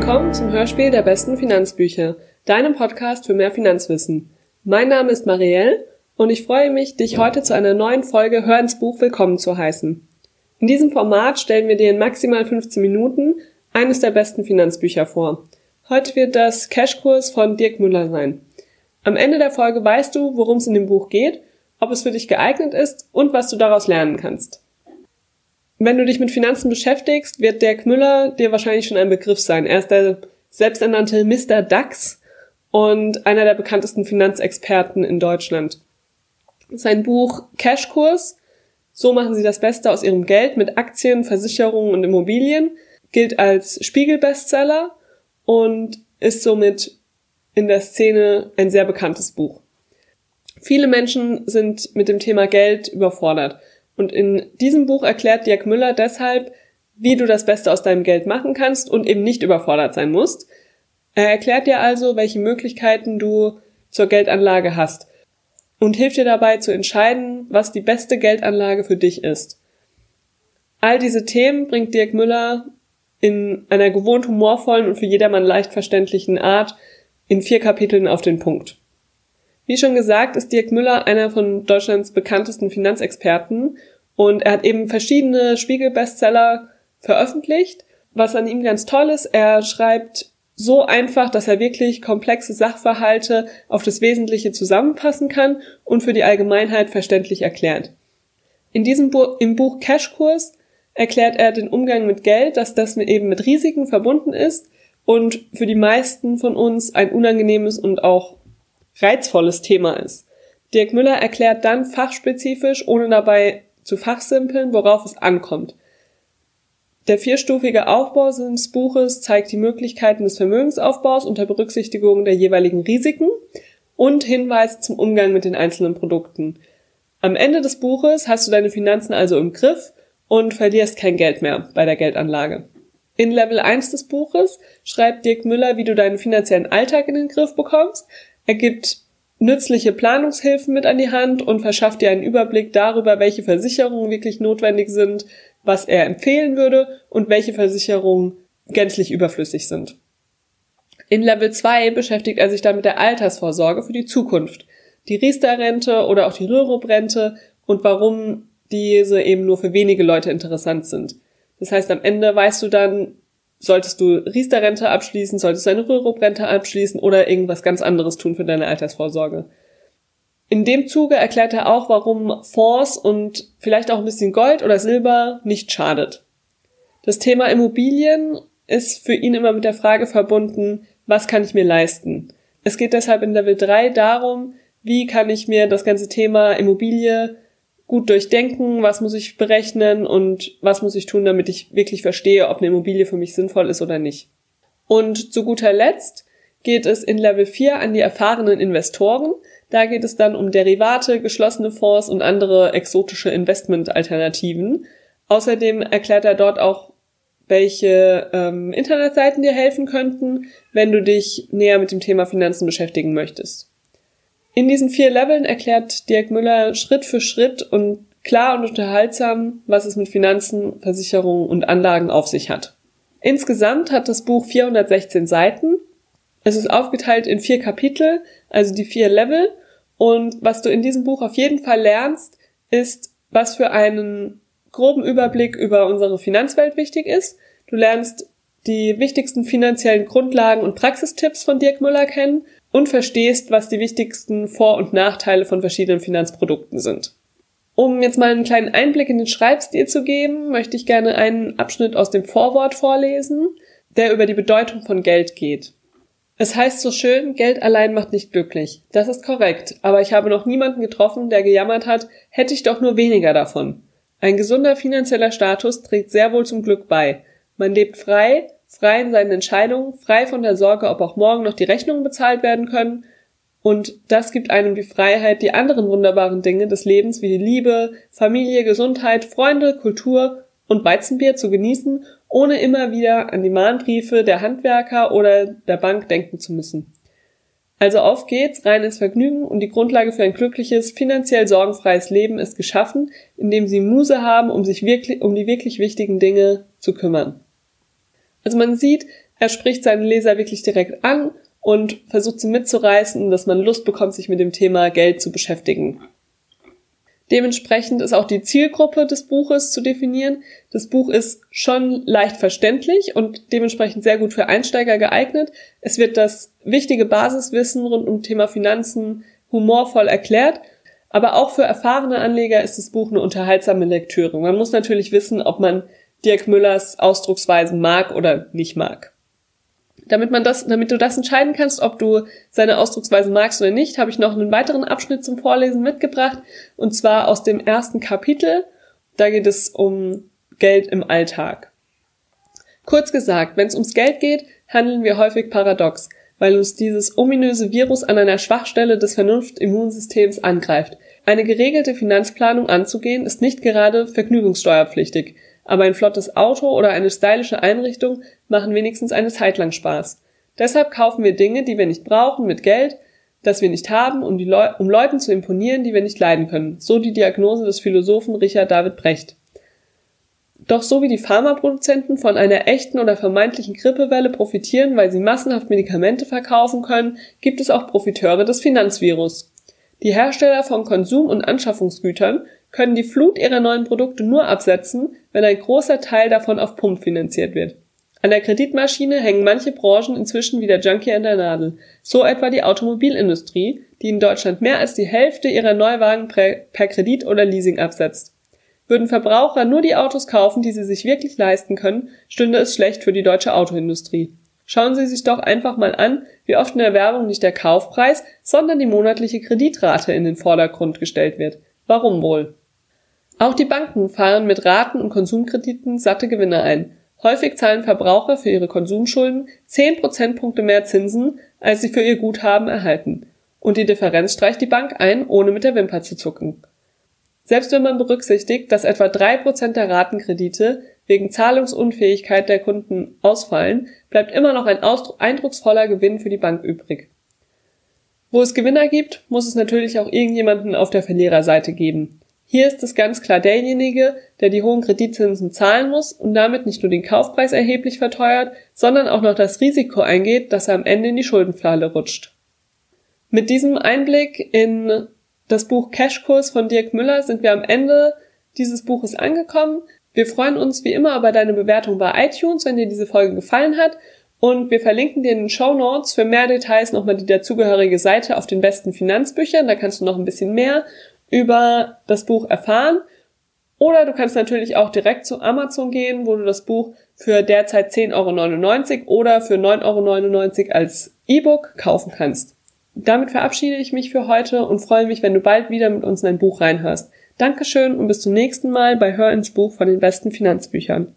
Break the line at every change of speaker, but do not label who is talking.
willkommen zum Hörspiel der besten Finanzbücher, deinem Podcast für mehr Finanzwissen. Mein Name ist Marielle und ich freue mich, dich heute zu einer neuen Folge Hör ins Buch willkommen zu heißen. In diesem Format stellen wir dir in maximal 15 Minuten eines der besten Finanzbücher vor. Heute wird das Cashkurs von Dirk Müller sein. Am Ende der Folge weißt du, worum es in dem Buch geht, ob es für dich geeignet ist und was du daraus lernen kannst. Wenn du dich mit Finanzen beschäftigst, wird Dirk Müller dir wahrscheinlich schon ein Begriff sein. Er ist der selbsternannte Mr. DAX und einer der bekanntesten Finanzexperten in Deutschland. Sein Buch Cashkurs, so machen sie das Beste aus ihrem Geld mit Aktien, Versicherungen und Immobilien, gilt als Spiegel-Bestseller und ist somit in der Szene ein sehr bekanntes Buch. Viele Menschen sind mit dem Thema Geld überfordert. Und in diesem Buch erklärt Dirk Müller deshalb, wie du das Beste aus deinem Geld machen kannst und eben nicht überfordert sein musst. Er erklärt dir also, welche Möglichkeiten du zur Geldanlage hast und hilft dir dabei zu entscheiden, was die beste Geldanlage für dich ist. All diese Themen bringt Dirk Müller in einer gewohnt humorvollen und für jedermann leicht verständlichen Art in vier Kapiteln auf den Punkt. Wie schon gesagt, ist Dirk Müller einer von Deutschlands bekanntesten Finanzexperten und er hat eben verschiedene Spiegel-Bestseller veröffentlicht. Was an ihm ganz toll ist, er schreibt so einfach, dass er wirklich komplexe Sachverhalte auf das Wesentliche zusammenpassen kann und für die Allgemeinheit verständlich erklärt. In diesem Bu im Buch Cashkurs erklärt er den Umgang mit Geld, dass das eben mit Risiken verbunden ist und für die meisten von uns ein unangenehmes und auch reizvolles Thema ist. Dirk Müller erklärt dann fachspezifisch, ohne dabei zu fachsimpeln, worauf es ankommt. Der vierstufige Aufbau des Buches zeigt die Möglichkeiten des Vermögensaufbaus unter Berücksichtigung der jeweiligen Risiken und Hinweise zum Umgang mit den einzelnen Produkten. Am Ende des Buches hast du deine Finanzen also im Griff und verlierst kein Geld mehr bei der Geldanlage. In Level 1 des Buches schreibt Dirk Müller, wie du deinen finanziellen Alltag in den Griff bekommst, er gibt nützliche Planungshilfen mit an die Hand und verschafft dir einen Überblick darüber, welche Versicherungen wirklich notwendig sind, was er empfehlen würde und welche Versicherungen gänzlich überflüssig sind. In Level 2 beschäftigt er sich dann mit der Altersvorsorge für die Zukunft, die Riester-Rente oder auch die Rürup-Rente und warum diese eben nur für wenige Leute interessant sind. Das heißt, am Ende weißt du dann, solltest du Riester-Rente abschließen, solltest du eine Rürup-Rente abschließen oder irgendwas ganz anderes tun für deine Altersvorsorge. In dem Zuge erklärt er auch, warum Fonds und vielleicht auch ein bisschen Gold oder Silber nicht schadet. Das Thema Immobilien ist für ihn immer mit der Frage verbunden, was kann ich mir leisten? Es geht deshalb in Level 3 darum, wie kann ich mir das ganze Thema Immobilie gut durchdenken, was muss ich berechnen und was muss ich tun, damit ich wirklich verstehe, ob eine Immobilie für mich sinnvoll ist oder nicht. Und zu guter Letzt geht es in Level 4 an die erfahrenen Investoren. Da geht es dann um Derivate, geschlossene Fonds und andere exotische Investmentalternativen. Außerdem erklärt er dort auch, welche ähm, Internetseiten dir helfen könnten, wenn du dich näher mit dem Thema Finanzen beschäftigen möchtest. In diesen vier Leveln erklärt Dirk Müller Schritt für Schritt und klar und unterhaltsam, was es mit Finanzen, Versicherungen und Anlagen auf sich hat. Insgesamt hat das Buch 416 Seiten. Es ist aufgeteilt in vier Kapitel, also die vier Level. Und was du in diesem Buch auf jeden Fall lernst, ist, was für einen groben Überblick über unsere Finanzwelt wichtig ist. Du lernst die wichtigsten finanziellen Grundlagen und Praxistipps von Dirk Müller kennen und verstehst, was die wichtigsten Vor- und Nachteile von verschiedenen Finanzprodukten sind. Um jetzt mal einen kleinen Einblick in den Schreibstil zu geben, möchte ich gerne einen Abschnitt aus dem Vorwort vorlesen, der über die Bedeutung von Geld geht. Es heißt so schön, Geld allein macht nicht glücklich. Das ist korrekt, aber ich habe noch niemanden getroffen, der gejammert hat, hätte ich doch nur weniger davon. Ein gesunder finanzieller Status trägt sehr wohl zum Glück bei. Man lebt frei, frei in seinen Entscheidungen, frei von der Sorge, ob auch morgen noch die Rechnungen bezahlt werden können. Und das gibt einem die Freiheit, die anderen wunderbaren Dinge des Lebens wie die Liebe, Familie, Gesundheit, Freunde, Kultur und Weizenbier zu genießen, ohne immer wieder an die Mahnbriefe der Handwerker oder der Bank denken zu müssen. Also auf geht's, rein ins Vergnügen und die Grundlage für ein glückliches, finanziell sorgenfreies Leben ist geschaffen, indem sie Muse haben, um sich wirklich, um die wirklich wichtigen Dinge zu kümmern. Also man sieht, Er spricht seinen Leser wirklich direkt an und versucht sie mitzureißen, dass man Lust bekommt, sich mit dem Thema Geld zu beschäftigen. Dementsprechend ist auch die Zielgruppe des Buches zu definieren. Das Buch ist schon leicht verständlich und dementsprechend sehr gut für Einsteiger geeignet. Es wird das wichtige Basiswissen rund um Thema Finanzen humorvoll erklärt, aber auch für erfahrene Anleger ist das Buch eine unterhaltsame Lektüre. Man muss natürlich wissen, ob man Dirk Müllers Ausdrucksweisen mag oder nicht mag. Damit man das, damit du das entscheiden kannst, ob du seine Ausdrucksweise magst oder nicht, habe ich noch einen weiteren Abschnitt zum Vorlesen mitgebracht, und zwar aus dem ersten Kapitel. Da geht es um Geld im Alltag. Kurz gesagt, wenn es ums Geld geht, handeln wir häufig paradox, weil uns dieses ominöse Virus an einer Schwachstelle des Vernunft-Immunsystems angreift. Eine geregelte Finanzplanung anzugehen, ist nicht gerade vergnügungssteuerpflichtig, aber ein flottes Auto oder eine stylische Einrichtung machen wenigstens eine Zeit lang Spaß. Deshalb kaufen wir Dinge, die wir nicht brauchen, mit Geld, das wir nicht haben, um, Leu um Leuten zu imponieren, die wir nicht leiden können. So die Diagnose des Philosophen Richard David Brecht. Doch so wie die Pharmaproduzenten von einer echten oder vermeintlichen Grippewelle profitieren, weil sie massenhaft Medikamente verkaufen können, gibt es auch Profiteure des Finanzvirus. Die Hersteller von Konsum- und Anschaffungsgütern können die Flut ihrer neuen Produkte nur absetzen, wenn ein großer Teil davon auf Pump finanziert wird. An der Kreditmaschine hängen manche Branchen inzwischen wie der Junkie an der Nadel, so etwa die Automobilindustrie, die in Deutschland mehr als die Hälfte ihrer Neuwagen per Kredit oder Leasing absetzt. Würden Verbraucher nur die Autos kaufen, die sie sich wirklich leisten können, stünde es schlecht für die deutsche Autoindustrie. Schauen Sie sich doch einfach mal an, wie oft in der Werbung nicht der Kaufpreis, sondern die monatliche Kreditrate in den Vordergrund gestellt wird. Warum wohl? Auch die Banken fahren mit Raten und Konsumkrediten satte Gewinne ein. Häufig zahlen Verbraucher für ihre Konsumschulden 10 Prozentpunkte mehr Zinsen, als sie für ihr Guthaben erhalten. Und die Differenz streicht die Bank ein, ohne mit der Wimper zu zucken. Selbst wenn man berücksichtigt, dass etwa drei Prozent der Ratenkredite wegen Zahlungsunfähigkeit der Kunden ausfallen, bleibt immer noch ein eindrucksvoller Gewinn für die Bank übrig. Wo es Gewinner gibt, muss es natürlich auch irgendjemanden auf der Verliererseite geben. Hier ist es ganz klar derjenige, der die hohen Kreditzinsen zahlen muss und damit nicht nur den Kaufpreis erheblich verteuert, sondern auch noch das Risiko eingeht, dass er am Ende in die Schuldenfalle rutscht. Mit diesem Einblick in das Buch Cashkurs von Dirk Müller sind wir am Ende dieses Buches angekommen. Wir freuen uns wie immer über deine Bewertung bei iTunes, wenn dir diese Folge gefallen hat. Und wir verlinken dir in den Show Notes für mehr Details nochmal die dazugehörige Seite auf den besten Finanzbüchern. Da kannst du noch ein bisschen mehr über das Buch erfahren. Oder du kannst natürlich auch direkt zu Amazon gehen, wo du das Buch für derzeit 10,99 Euro oder für 9,99 Euro als E-Book kaufen kannst. Damit verabschiede ich mich für heute und freue mich, wenn du bald wieder mit uns in ein Buch reinhörst. Dankeschön und bis zum nächsten Mal bei Hör ins Buch von den besten Finanzbüchern.